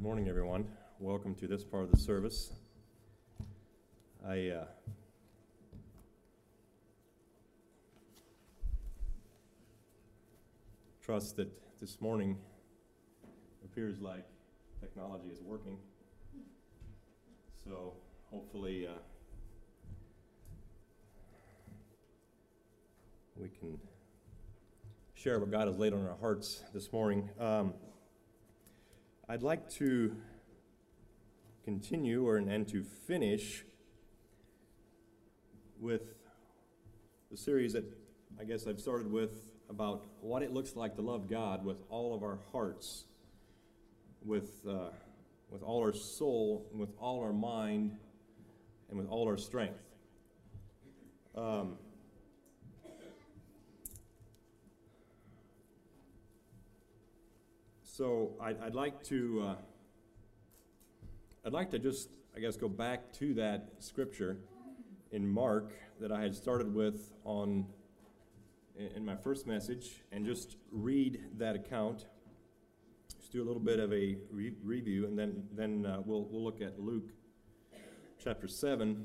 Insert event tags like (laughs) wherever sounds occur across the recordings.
Good morning, everyone. Welcome to this part of the service. I uh, trust that this morning appears like technology is working. So hopefully uh, we can share what God has laid on our hearts this morning. Um, I'd like to continue or, and to finish with the series that I guess I've started with about what it looks like to love God with all of our hearts, with, uh, with all our soul, with all our mind, and with all our strength. Um, so I'd, I'd like to uh, I'd like to just I guess go back to that scripture in Mark that I had started with on in my first message and just read that account. Just do a little bit of a re- review, and then then uh, we'll we'll look at Luke chapter seven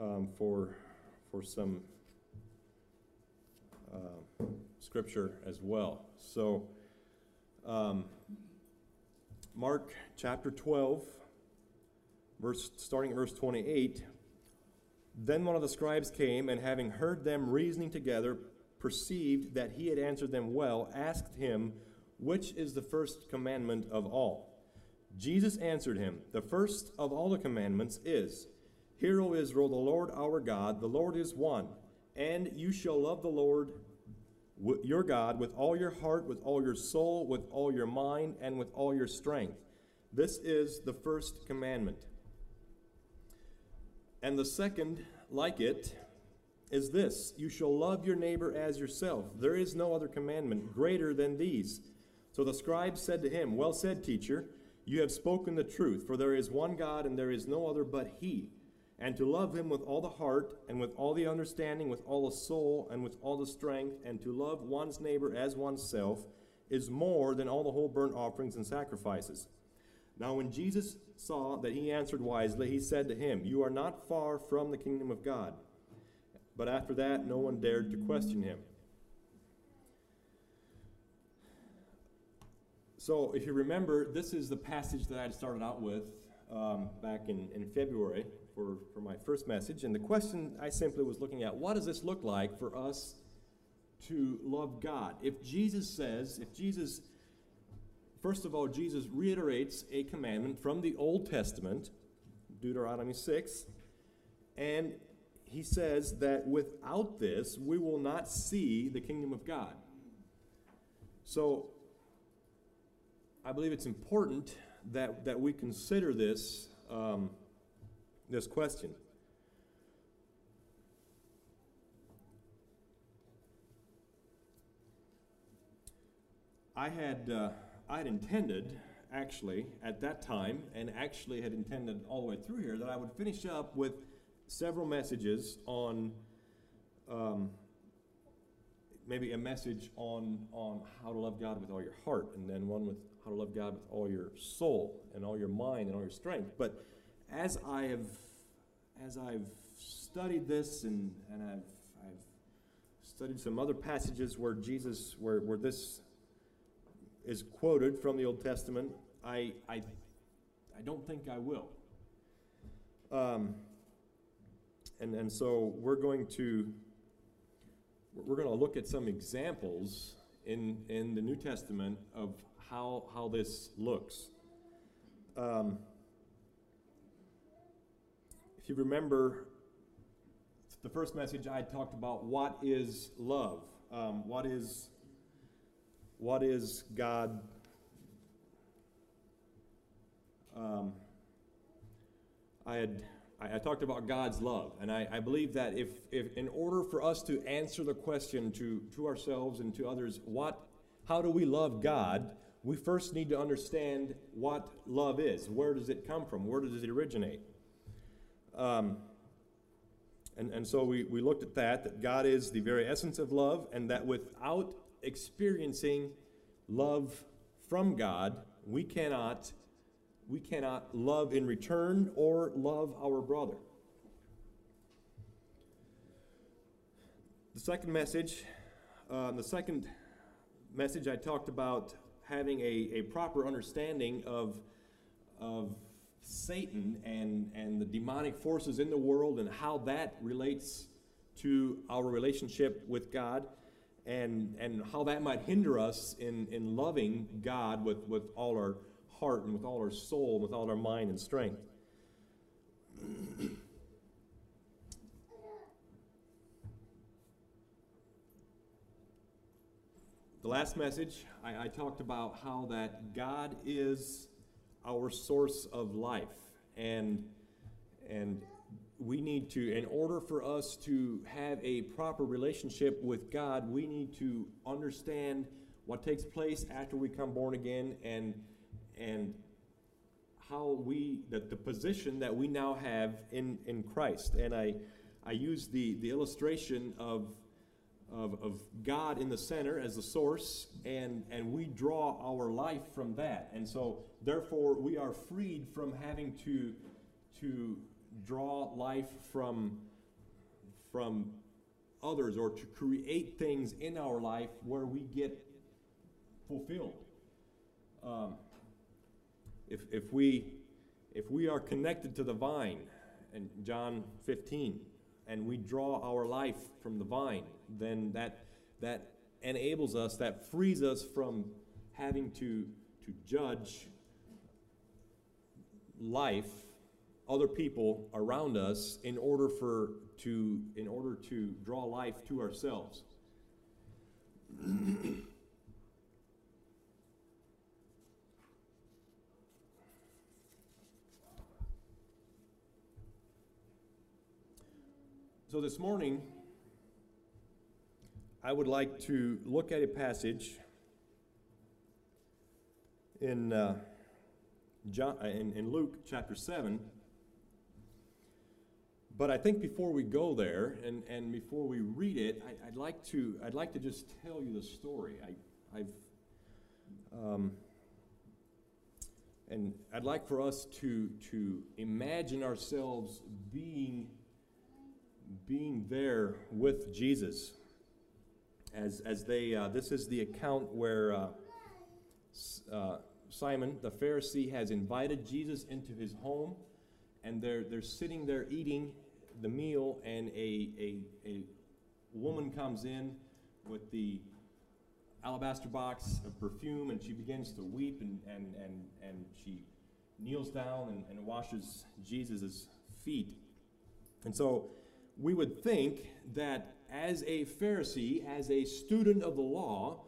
um, for for some uh, scripture as well. So, um, Mark chapter twelve, verse starting at verse twenty-eight. Then one of the scribes came, and having heard them reasoning together, perceived that he had answered them well, asked him, Which is the first commandment of all? Jesus answered him, The first of all the commandments is, Hear, O Israel, the Lord our God, the Lord is one, and you shall love the Lord your God with all your heart, with all your soul, with all your mind, and with all your strength. This is the first commandment. And the second, like it, is this You shall love your neighbor as yourself. There is no other commandment greater than these. So the scribe said to him, Well said, teacher, you have spoken the truth, for there is one God and there is no other but He. And to love Him with all the heart, and with all the understanding, with all the soul, and with all the strength, and to love one's neighbor as oneself, is more than all the whole burnt offerings and sacrifices. Now, when Jesus saw that he answered wisely, he said to him, You are not far from the kingdom of God. But after that, no one dared to question him. So, if you remember, this is the passage that I started out with um, back in, in February for, for my first message. And the question I simply was looking at what does this look like for us to love God? If Jesus says, if Jesus First of all, Jesus reiterates a commandment from the Old Testament, Deuteronomy 6, and he says that without this, we will not see the kingdom of God. So, I believe it's important that, that we consider this, um, this question. I had. Uh, I had intended, actually, at that time, and actually had intended all the way through here, that I would finish up with several messages on um, maybe a message on, on how to love God with all your heart, and then one with how to love God with all your soul and all your mind and all your strength. But as I have as I've studied this and, and I've, I've studied some other passages where Jesus, where, where this is quoted from the Old Testament, I, I, I don't think I will. Um, and, and so we're going to we're going to look at some examples in, in the New Testament of how, how this looks. Um, if you remember the first message, I talked about what is love, um, what is what is God? Um, I had I, I, talked about God's love, and I, I believe that if, if in order for us to answer the question to, to ourselves and to others, what how do we love God? We first need to understand what love is. Where does it come from? Where does it originate? Um, and, and so we, we looked at that, that God is the very essence of love, and that without experiencing love from God, we cannot we cannot love in return or love our brother. The second message, uh, the second message, I talked about having a, a proper understanding of, of Satan and, and the demonic forces in the world and how that relates to our relationship with God and, and how that might hinder us in, in loving God with, with all our heart and with all our soul, and with all our mind and strength. the last message, I, I talked about how that God is our source of life. And, and we need to, in order for us to have a proper relationship with God, we need to understand what takes place after we come born again and, and how we, that the position that we now have in, in Christ. And I, I use the, the illustration of, of, of God in the center as the source, and, and we draw our life from that. And so, therefore, we are freed from having to, to draw life from, from others or to create things in our life where we get fulfilled. Um, if, if, we, if we are connected to the vine, in John 15, and we draw our life from the vine, then that, that enables us, that frees us from having to, to judge life other people around us in order for to in order to draw life to ourselves. (clears throat) so this morning I would like to look at a passage in uh, John, in, in Luke chapter 7 but I think before we go there and, and before we read it, I, would like to I'd like to just tell you the story. I, I've um, and I'd like for us to to imagine ourselves being being there with Jesus as as they uh, this is the account where uh, uh, Simon the Pharisee has invited Jesus into his home and they're they're sitting there eating the meal, and a, a, a woman comes in with the alabaster box of perfume, and she begins to weep, and, and, and, and she kneels down and, and washes Jesus' feet. And so we would think that as a Pharisee, as a student of the law,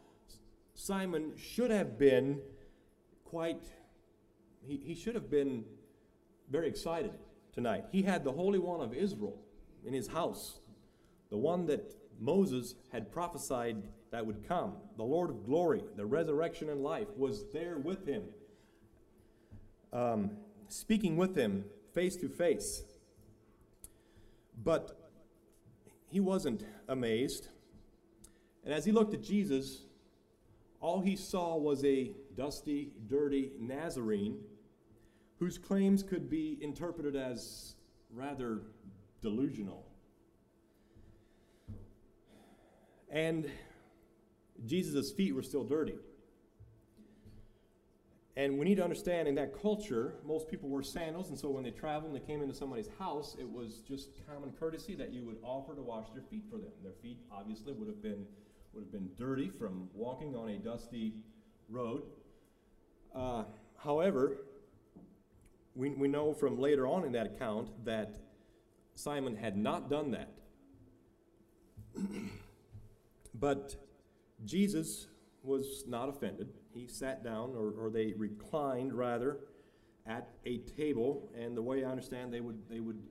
Simon should have been quite, he, he should have been very excited tonight. He had the Holy One of Israel in his house, the one that Moses had prophesied that would come. The Lord of glory, the resurrection and life, was there with him, um, speaking with him face to face. But he wasn't amazed. And as he looked at Jesus, all he saw was a dusty, dirty Nazarene whose claims could be interpreted as rather delusional. And Jesus' feet were still dirty. And we need to understand in that culture, most people wore sandals, and so when they traveled and they came into somebody's house, it was just common courtesy that you would offer to wash their feet for them. Their feet obviously would have been would have been dirty from walking on a dusty road. Uh, however, we, we know from later on in that account that Simon had not done that. (clears throat) but Jesus was not offended. He sat down, or, or they reclined rather, at a table. And the way I understand, they would they would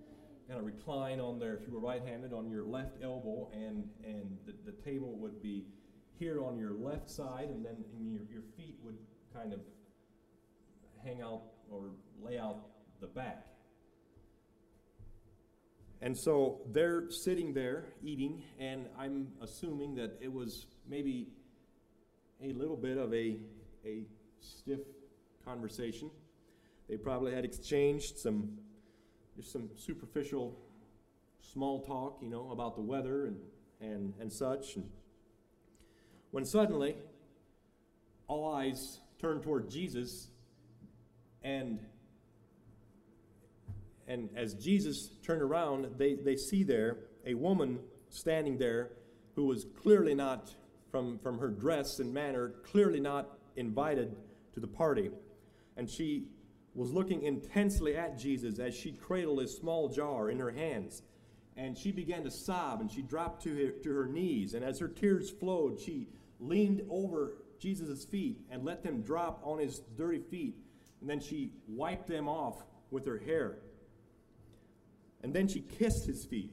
kind of recline on their, if you were right-handed, on your left elbow, and and the, the table would be here on your left side, and then and your your feet would kind of hang out or lay out the back. And so they're sitting there eating, and I'm assuming that it was maybe a little bit of a, a stiff conversation. They probably had exchanged some just some superficial small talk, you know, about the weather and, and, and such. And when suddenly all eyes turned toward Jesus and and as Jesus turned around, they, they see there a woman standing there who was clearly not, from, from her dress and manner, clearly not invited to the party. And she was looking intensely at Jesus as she cradled a small jar in her hands. And she began to sob and she dropped to her, to her knees. And as her tears flowed, she leaned over Jesus' feet and let them drop on his dirty feet. And then she wiped them off with her hair. And then she kissed his feet.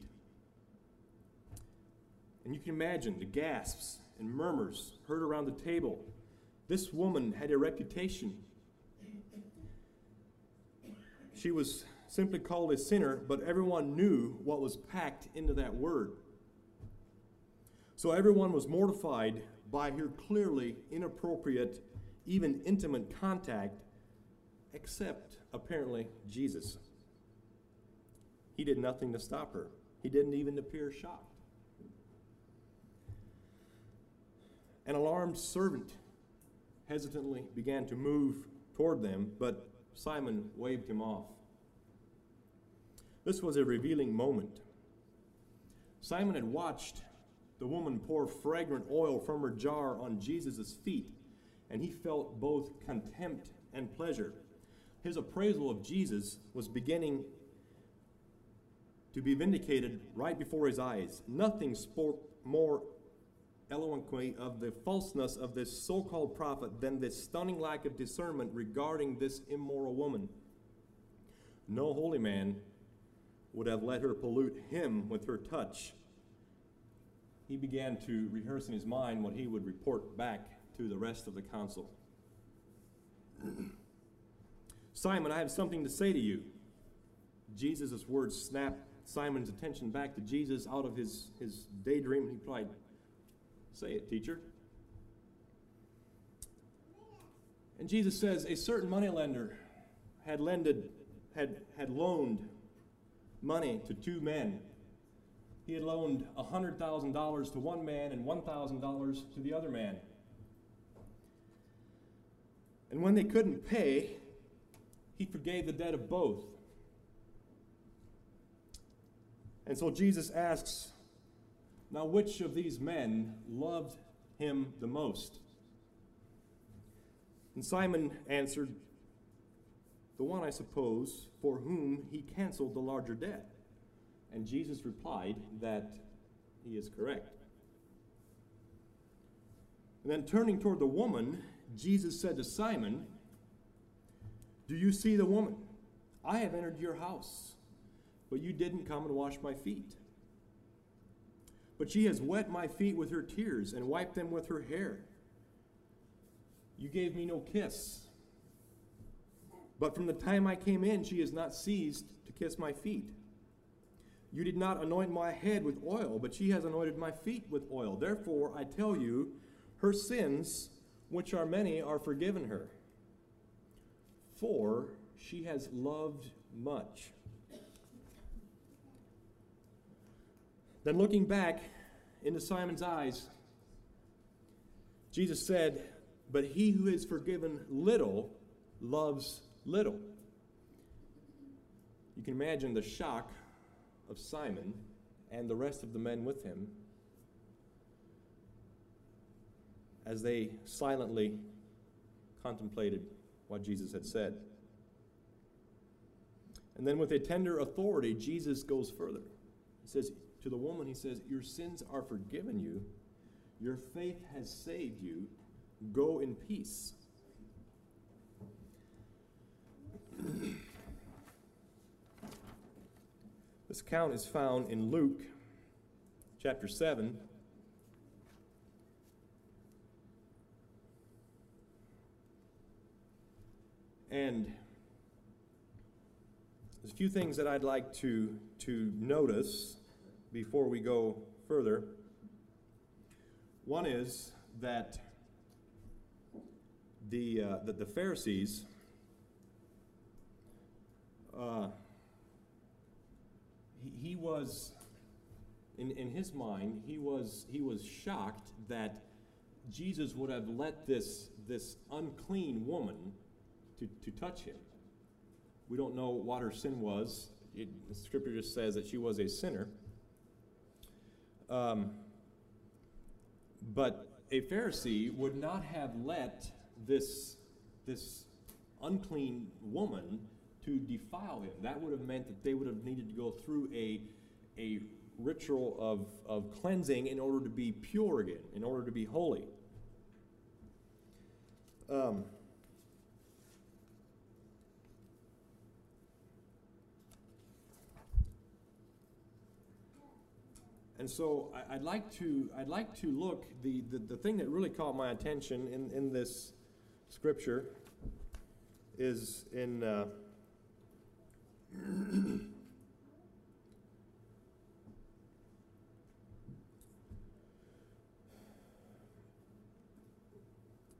And you can imagine the gasps and murmurs heard around the table. This woman had a reputation she was simply called a sinner, but everyone knew what was packed into that word. So everyone was mortified by her clearly inappropriate, even intimate contact, except apparently Jesus. He did nothing to stop her, he didn't even appear shocked. An alarmed servant hesitantly began to move toward them, but Simon waved him off. This was a revealing moment. Simon had watched the woman pour fragrant oil from her jar on Jesus' feet, and he felt both contempt and pleasure. His appraisal of Jesus was beginning to be vindicated right before his eyes. Nothing spoke more eloquently of the falseness of this so called prophet than this stunning lack of discernment regarding this immoral woman. No holy man would have let her pollute him with her touch. He began to rehearse in his mind what he would report back to the rest of the council. (clears throat) Simon, I have something to say to you. Jesus' words snapped Simon's attention back to Jesus out of his, his daydream. He replied, Say it, teacher. And Jesus says, A certain moneylender had lended, had, had loaned money to two men. He had loaned $100,000 to one man and $1,000 to the other man. And when they couldn't pay, he forgave the debt of both. And so Jesus asks, Now, which of these men loved him the most? And Simon answered, The one, I suppose, for whom he canceled the larger debt. And Jesus replied that he is correct. And then turning toward the woman, Jesus said to Simon, Do you see the woman? I have entered your house, but you didn't come and wash my feet. But she has wet my feet with her tears and wiped them with her hair. You gave me no kiss but from the time I came in, she has not ceased to kiss my feet. You did not anoint my head with oil, but she has anointed my feet with oil. Therefore, I tell you, her sins, which are many, are forgiven her. For she has loved much. Then, looking back into Simon's eyes, Jesus said, But he who is forgiven little loves little. You can imagine the shock of Simon and the rest of the men with him as they silently contemplated what Jesus had said. And then, with a tender authority, Jesus goes further. He says to the woman, He says, Your sins are forgiven you, your faith has saved you. Go in peace. (clears throat) This account is found in Luke chapter 7. And there's a few things that I'd like to, to notice before we go further. One is that the, uh, that the Pharisees uh, he, he was, in, in his mind, he was, he was shocked that Jesus would have let this, this unclean woman to, to touch him. We don't know what her sin was. It, the scripture just says that she was a sinner. Um, but a Pharisee would not have let this, this unclean woman to defile him. That would have meant that they would have needed to go through a, a ritual of, of cleansing in order to be pure again, in order to be holy. Um, and so I, would like to I'd like to look the, the, the thing that really caught my attention in, in this scripture is in uh,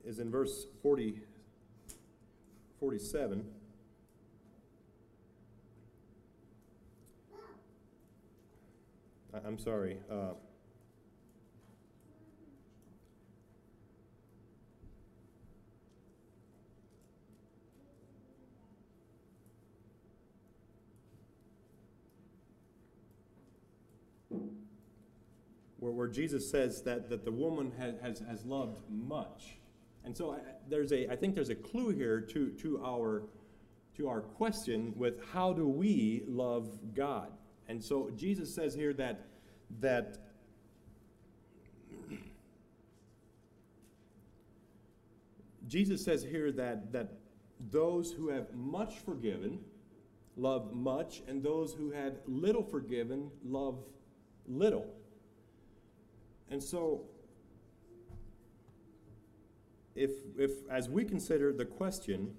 is in verse 40, 47. I, am sorry. Uh, where, where Jesus says that, that the woman has, has, has loved much. And so I, there's a, I think there's a clue here to, to, our, to our question with how do we love God? And so Jesus says here that, that Jesus says here that, that those who have much forgiven love much, and those who had little forgiven love little. And so, if, if as we consider the question,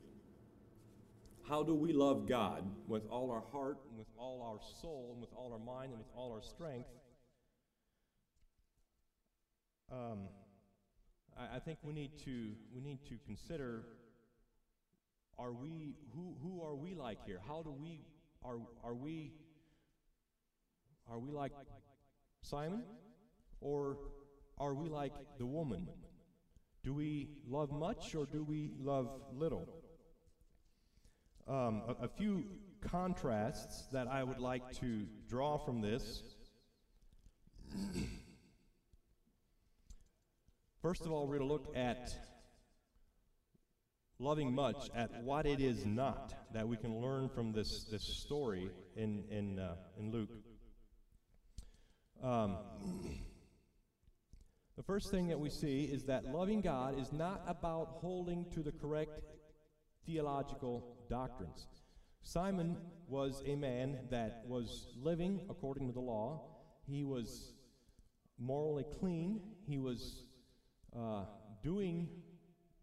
how do we love God with all our heart and with all our soul and with all our mind and with all our strength? Um, I, I think we need to we need to consider: Are we who who are we like here? How do we are are we are we like Simon? Or are we like the woman? Do we love much or do we love little? Um, a, a few contrasts that I would like to draw from this. First of all, we're going to look at loving much, at what it is not that we can learn from this, this story in, in, uh, in Luke. Um, the first thing that we see is that loving God is not about holding to the correct theological doctrines. Simon was a man that was living according to the law. He was morally clean. He was uh, doing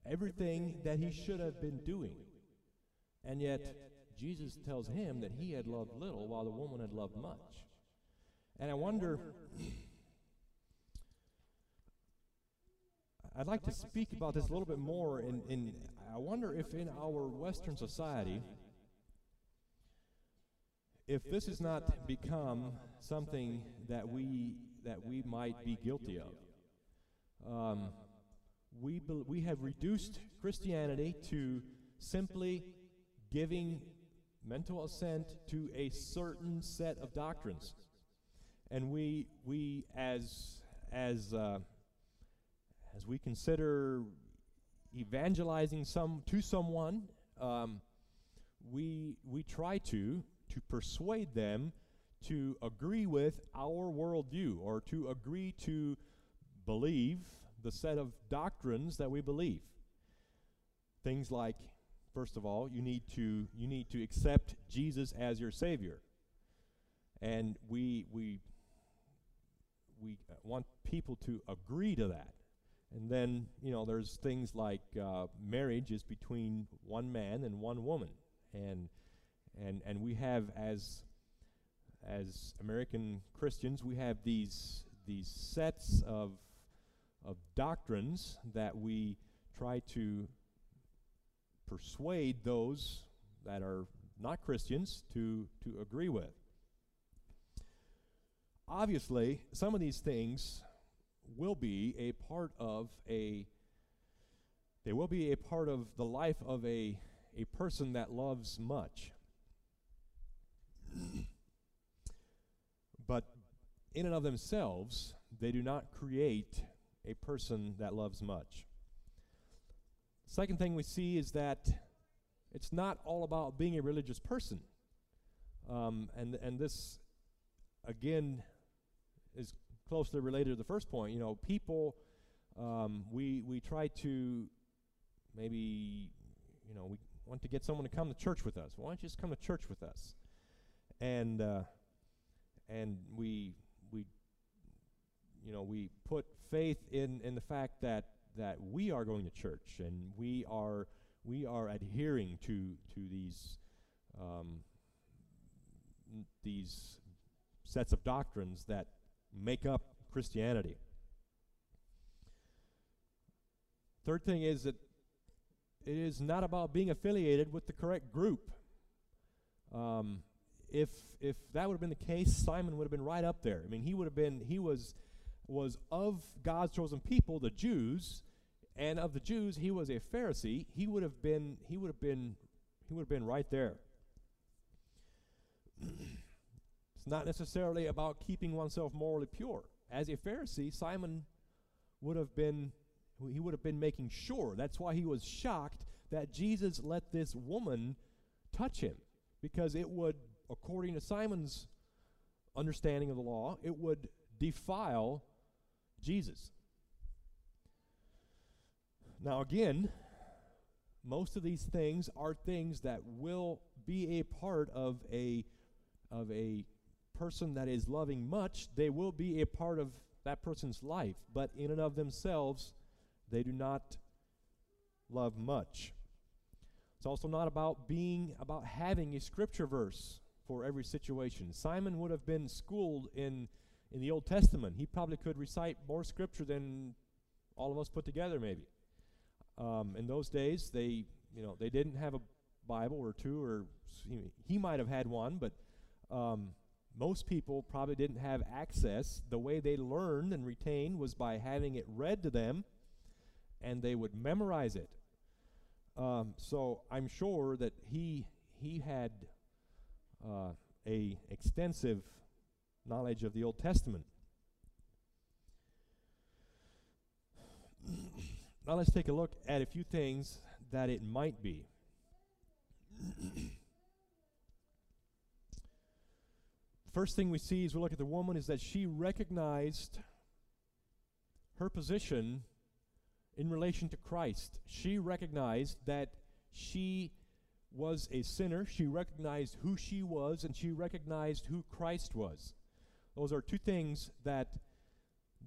everything that he should have been doing. And yet, Jesus tells him that he had loved little while the woman had loved much. And I wonder I'd like to speak about this a little bit more. In, in, I wonder if in our Western society, if this has not become something that we that we might be guilty of. Um, we we have reduced Christianity to simply giving mental assent to a certain set of doctrines, and we we as as uh, as we consider evangelizing some to someone, um, we we try to to persuade them to agree with our worldview or to agree to believe the set of doctrines that we believe. Things like, first of all, you need to you need to accept Jesus as your Savior, and we we we want people to agree to that. And then, you know, there's things like uh, marriage is between one man and one woman. And, and, and we have, as, as American Christians, we have these, these sets of, of doctrines that we try to persuade those that are not Christians, to, to agree with. Obviously, some of these things will be a part of a they will be a part of the life of a a person that loves much. but in and of themselves, they do not create a person that loves much. Second thing we see is that it's not all about being a religious person. Um, and, and this, again, is closely related to the first point. You know, people, um, we, we try to maybe, you know, we want to get someone to come to church with us. Why don't you just come to church with us? And, uh, and we, we, you know, we put faith in, in the fact that, that we are going to church and we are, we are adhering to, to these, um, these sets of doctrines that make up Christianity. Third thing is that it is not about being affiliated with the correct group. Um, if if that would have been the case, Simon would have been right up there. I mean, he would have been he was was of God's chosen people, the Jews, and of the Jews, he was a Pharisee. He would have been he would have been he would have been right there. (clears throat) it's not necessarily about keeping oneself morally pure. As a Pharisee, Simon would have been he would have been making sure. That's why he was shocked that Jesus let this woman touch him because it would according to Simon's understanding of the law, it would defile Jesus. Now, again, most of these things are things that will be a part of a of a person that is loving much. They will be a part of that person's life, but in and of themselves, they do not love much. It's also not about being about having a scripture verse for every situation. Simon would have been schooled in in the Old Testament. He probably could recite more scripture than all of us put together, maybe. Um, in those days, they you know they didn't have a Bible or two, or he might have had one, but um, most people probably didn't have access. The way they learned and retained was by having it read to them, and they would memorize it. Um, so I'm sure that he he had uh, a extensive knowledge of the Old Testament. (coughs) now let's take a look at a few things that it might be. (coughs) First thing we see as we look at the woman is that she recognized her position in relation to Christ. She recognized that she was a sinner. She recognized who she was, and she recognized who Christ was. Those are two things that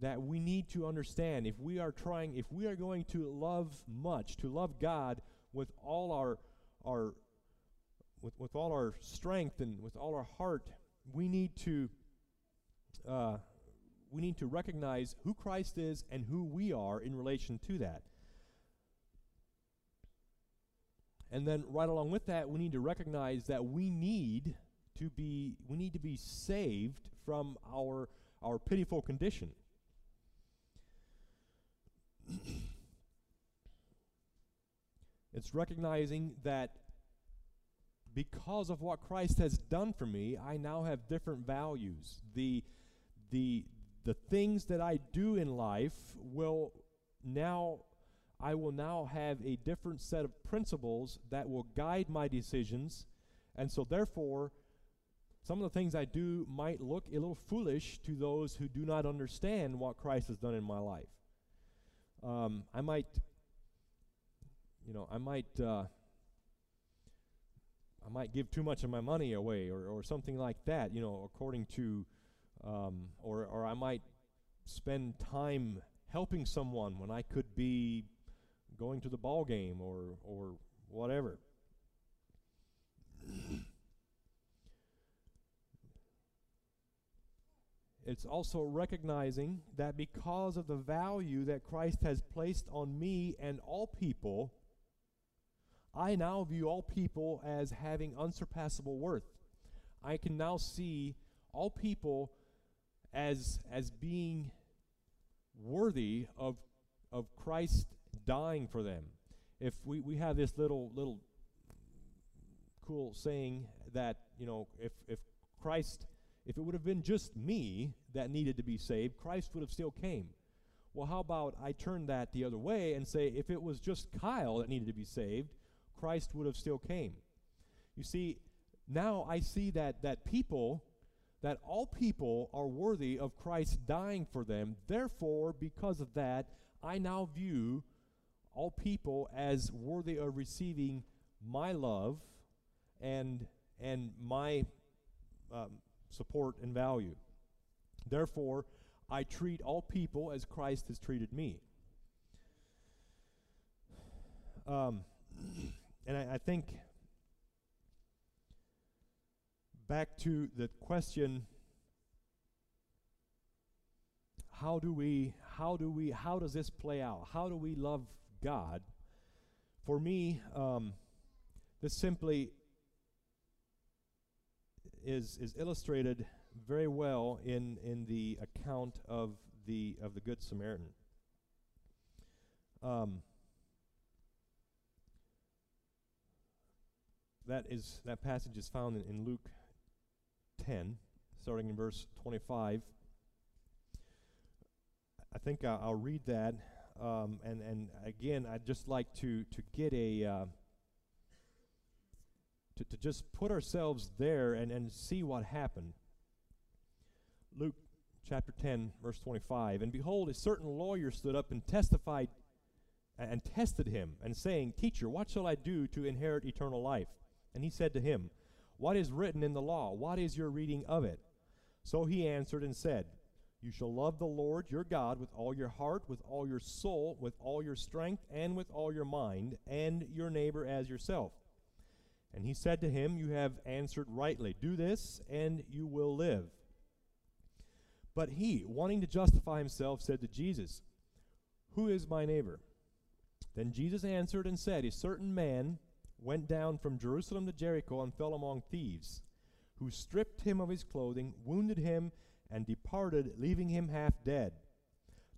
that we need to understand if we are trying if we are going to love much to love god with all our our with, with all our strength and with all our heart we need to uh, we need to recognize who christ is and who we are in relation to that and then right along with that we need to recognize that we need to be we need to be saved from our our pitiful condition. (coughs) it's recognizing that because of what Christ has done for me, I now have different values. The the the things that I do in life will now I will now have a different set of principles that will guide my decisions and so therefore some of the things I do might look a little foolish to those who do not understand what Christ has done in my life. Um, I might, you know, I might, uh, I might give too much of my money away, or, or something like that. You know, according to, um, or or I might spend time helping someone when I could be going to the ball game or or whatever. (coughs) It's also recognizing that because of the value that Christ has placed on me and all people, I now view all people as having unsurpassable worth. I can now see all people as as being worthy of of Christ dying for them. If we, we have this little little cool saying that, you know, if if Christ if it would have been just me that needed to be saved, Christ would have still came. Well, how about I turn that the other way and say if it was just Kyle that needed to be saved, Christ would have still came. You see, now I see that that people that all people are worthy of Christ dying for them. Therefore, because of that, I now view all people as worthy of receiving my love and and my um, support and value. Therefore, I treat all people as Christ has treated me. Um, and I, I think back to the question how do we how do we how does this play out? How do we love god? For me um, this simply is is illustrated very well in in the account of the of the good samaritan. Um, that is that passage is found in, in luke 10, starting in verse 25. I think I'll, I'll read that. Um, and, and again, I'd just like to, to get a. Uh, to, to just put ourselves there and, and see what happened. Luke chapter 10, verse 25. And behold, a certain lawyer stood up and testified and tested him, and saying, Teacher, what shall I do to inherit eternal life? And he said to him, what is written in the law? What is your reading of it? So he answered and said, You shall love the Lord your God with all your heart, with all your soul, with all your strength, and with all your mind, and your neighbor as yourself. And he said to him, You have answered rightly. Do this, and you will live. But he, wanting to justify himself, said to Jesus, Who is my neighbor? Then Jesus answered and said, A certain man went down from Jerusalem to Jericho and fell among thieves, who stripped him of his clothing, wounded him, and departed, leaving him half dead.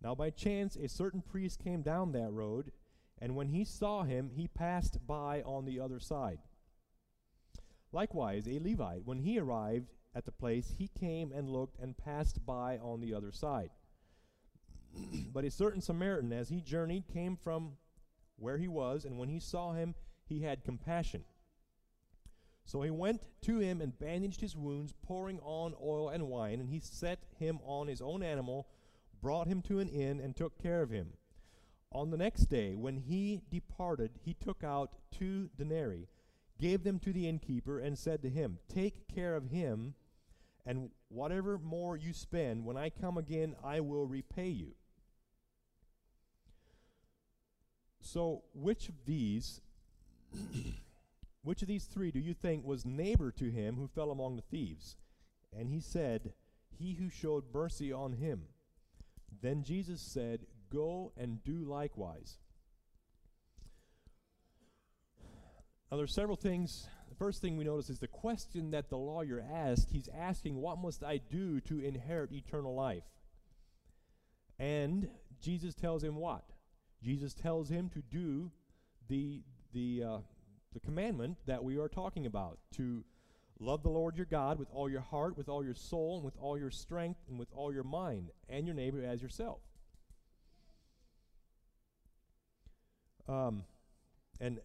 Now by chance a certain priest came down that road, and when he saw him, he passed by on the other side. Likewise, a Levite, when he arrived at the place, he came and looked and passed by on the other side. (clears throat) but a certain Samaritan, as he journeyed, came from where he was, and when he saw him, he had compassion. So he went to him and bandaged his wounds, pouring on oil and wine, and he set him on his own animal, brought him to an inn, and took care of him. On the next day, when he departed, he took out two denarii, gave them to the innkeeper, and said to him, Take care of him, and whatever more you spend, when I come again, I will repay you. So, which of these (clears throat) which of these three do you think was neighbor to him who fell among the thieves? And he said, He who showed mercy on him. Then Jesus said, Go and do likewise. Now, there's several things. The first thing we notice is the question that the lawyer asked. He's asking, What must I do to inherit eternal life? And Jesus tells him what? Jesus tells him to do the, the, uh, the commandment that we are talking about to love the Lord your God with all your heart, with all your soul, and with all your strength, and with all your mind, and your neighbor as yourself. Um, and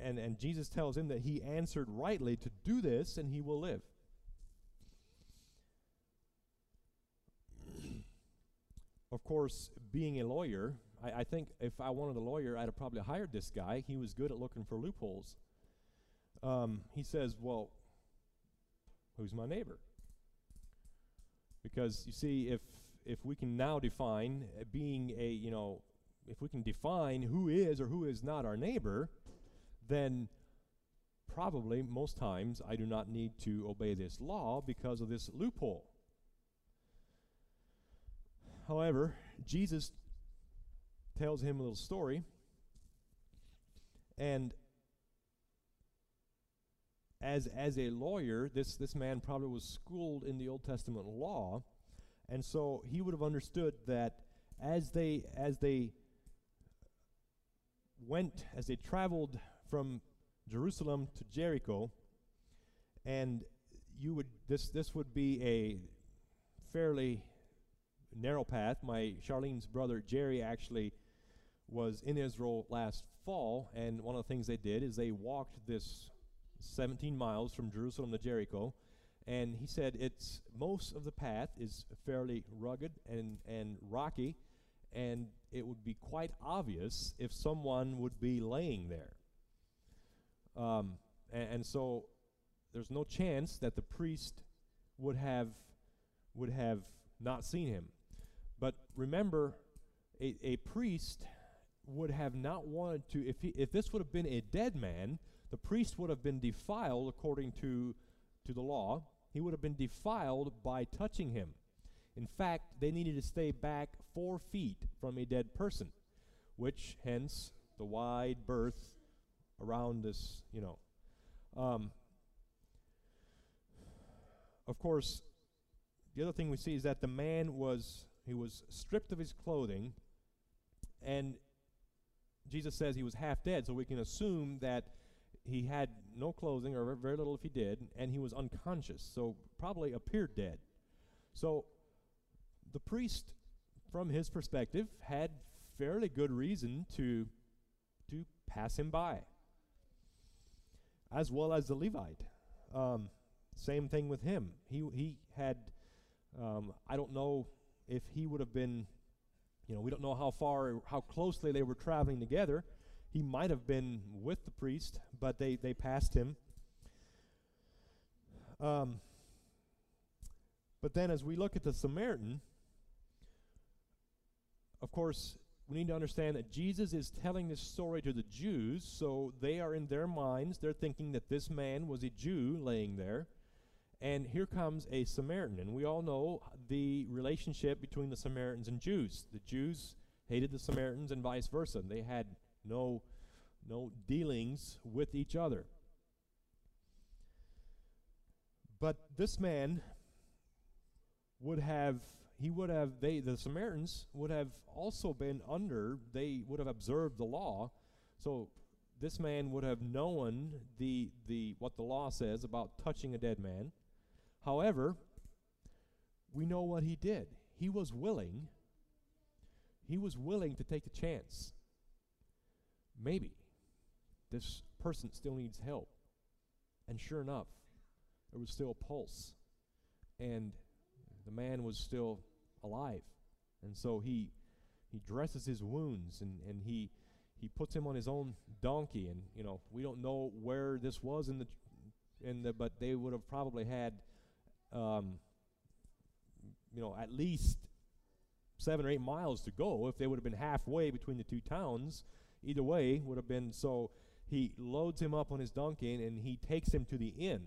and and Jesus tells him that he answered rightly to do this, and he will live. of course, being a lawyer, I, I think if I wanted a lawyer, I'd have probably hired this guy. He was good at looking for loopholes. Um, he says, Well, who's my neighbor? Because you see, if if we can now define uh, being a, you know, if we can define who is or who is not our neighbor, then probably most times I do not need to obey this law because of this loophole. However, Jesus tells him a little story. And as as a lawyer, this this man probably was schooled in the Old Testament law, and so he would have understood that as they as they went as they traveled from Jerusalem to Jericho, and you would this this would be a fairly narrow path. My Charlene's brother Jerry actually was in Israel last fall, and one of the things they did is they walked this 17 miles from Jerusalem to Jericho, and he said it's most of the path is fairly rugged and and rocky, and it would be quite obvious if someone would be laying there. Um, and, and so there's no chance that the priest would have would have not seen him. But remember, a, a priest would have not wanted to if he, if this would have been a dead man, the priest would have been defiled according to to the law. He would have been defiled by touching him. In fact, they needed to stay back four feet from a dead person, which hence the wide berth around this, you know. Um, of course, the other thing we see is that the man was he was stripped of his clothing, and Jesus says he was half dead, so we can assume that he had no clothing or very little if he did, and he was unconscious, so probably appeared dead. So the priest, from his perspective, had fairly good reason to to pass him by, as well as the Levite. Um, same thing with him. He he had. Um, I don't know if he would have been. You know, we don't know how far, how closely they were traveling together. He might have been with the priest, but they they passed him. Um, but then, as we look at the Samaritan, of course, we need to understand that Jesus is telling this story to the Jews, so they are in their minds, they're thinking that this man was a Jew laying there. And here comes a Samaritan. And we all know the relationship between the Samaritans and Jews. The Jews hated the Samaritans and vice versa. They had no, no dealings with each other. But this man would have he would have they the Samaritans would have also been under they would have observed the law so this man would have known the the what the law says about touching a dead man however we know what he did. He was willing he was willing to take the chance. Maybe this person still needs help. And sure enough there was still a pulse. And the man was still alive. And so he he dresses his wounds and, and he he puts him on his own donkey. And you know we don't know where this was in the in the but they would have probably had um, you know at least seven or eight miles to go if they would have been halfway between the two towns either way would have been so he loads him up on his donkey and, he takes him to the inn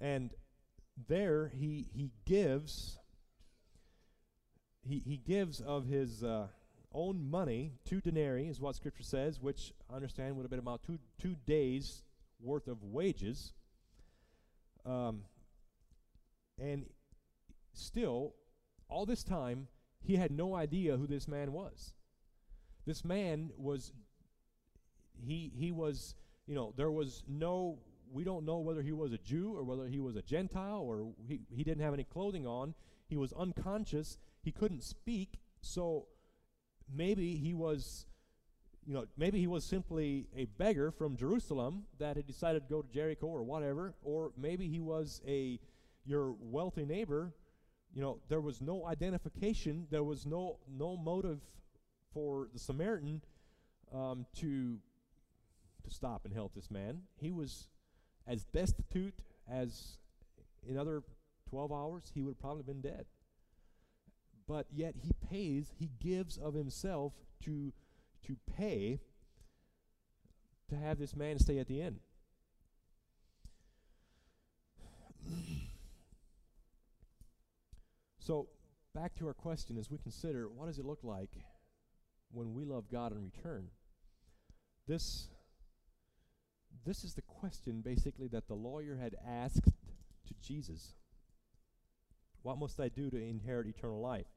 and there he he gives he, he gives of his uh, own money, two denarii is what Scripture says, which I understand would have been about two, two days' worth of wages. Um, and still, all this time, he had no idea who this man was. This man was, he, he was, you know, there was no, we don't know whether he was a Jew or whether he was a Gentile or he, he didn't have any clothing on. He was unconscious he couldn't speak, so maybe he was, you know, maybe he was simply a beggar from Jerusalem that had decided to go to Jericho or whatever, or maybe he was a your wealthy neighbor. You know, there was no identification, there was no no motive for the Samaritan um, to to stop and help this man. He was as destitute as in other 12 hours, he would have probably been dead but yet he pays, he gives of himself to, to pay to have this man stay at the inn. So, back to our question as we consider what does it look like when we love God in return? this this is the question basically that the lawyer had asked to Jesus. What must I do to inherit eternal life?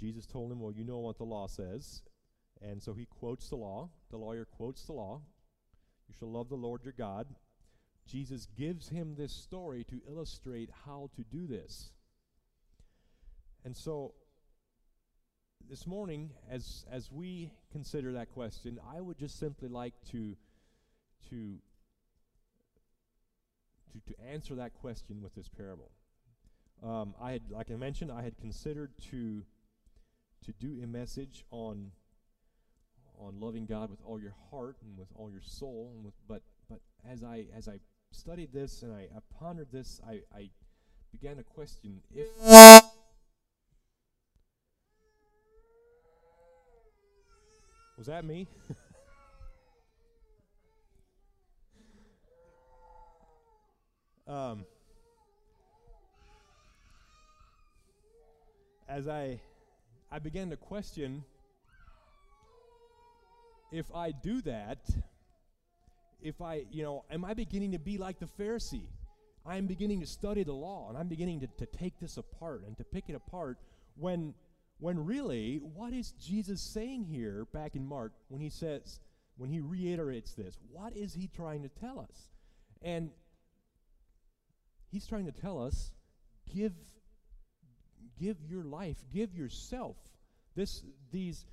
Jesus told him, Well, you know what the law says. And so he quotes the law. The lawyer quotes the law. You shall love the Lord your God. Jesus gives him this story to illustrate how to do this. And so this morning, as as we consider that question, I would just simply like to to to, to answer that question with this parable. Um, I had, like I mentioned, I had considered to to do a message on on loving God with all your heart and with all your soul, and with, but but as I as I studied this and I, I pondered this, I, I began to question if was that me? (laughs) um, as I I began to question if I do that, if I, you know, am I beginning to be like the Pharisee? I'm beginning to study the law and I'm beginning to, to take this apart and to pick it apart when when really what is Jesus saying here back in Mark when he says when he reiterates this what is he trying to tell us and he's trying to tell us give give your life, give yourself. This these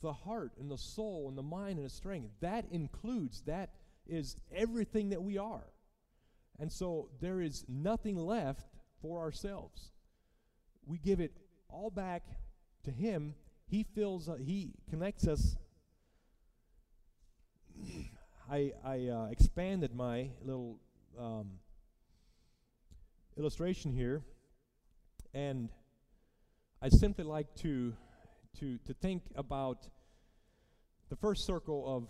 the heart and the soul and the mind and the strength. That includes that is everything that we are. And so there is nothing left for ourselves. We give it all back to him. He fills uh, he connects us I, I uh, expanded my little um, illustration here, and I'd simply like to, to, to think about the first circle of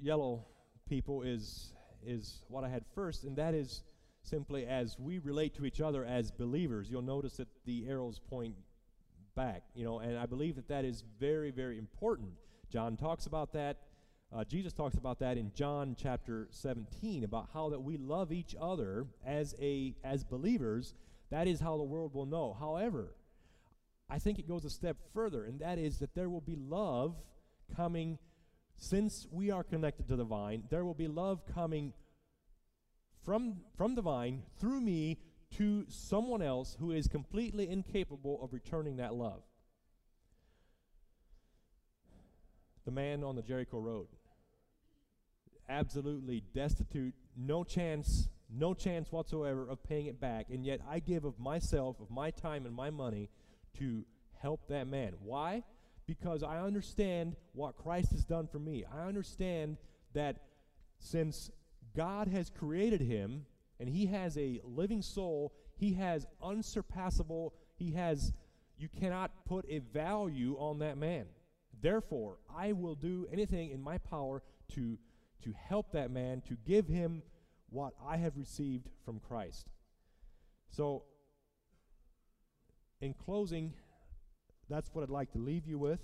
yellow people is, is what I had first, and that is simply as we relate to each other as believers. You'll notice that the arrows point back, you know, and I believe that that is very, very important. John talks about that. Uh, Jesus talks about that in John chapter 17 about how that we love each other as a as believers. That is how the world will know. However, I think it goes a step further, and that is that there will be love coming since we are connected to the vine. There will be love coming from, from the vine through me to someone else who is completely incapable of returning that love. The man on the Jericho Road, absolutely destitute, no chance, no chance whatsoever of paying it back, and yet I give of myself, of my time and my money to help that man. Why? Because I understand what Christ has done for me. I understand that since God has created him and he has a living soul, he has unsurpassable, he has, you cannot put a value on that man. Therefore, I will do anything in my power to, to help that man, to give him what I have received from Christ. So, in closing, that's what I'd like to leave you with.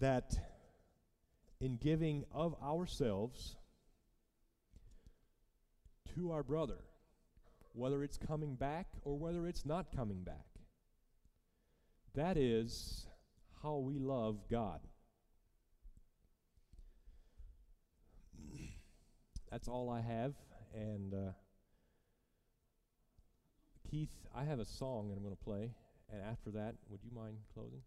That in giving of ourselves to our brother, whether it's coming back or whether it's not coming back, that is how we love God. That's all I have, and. Uh, Keith, I have a song that I'm going to play, and after that, would you mind closing?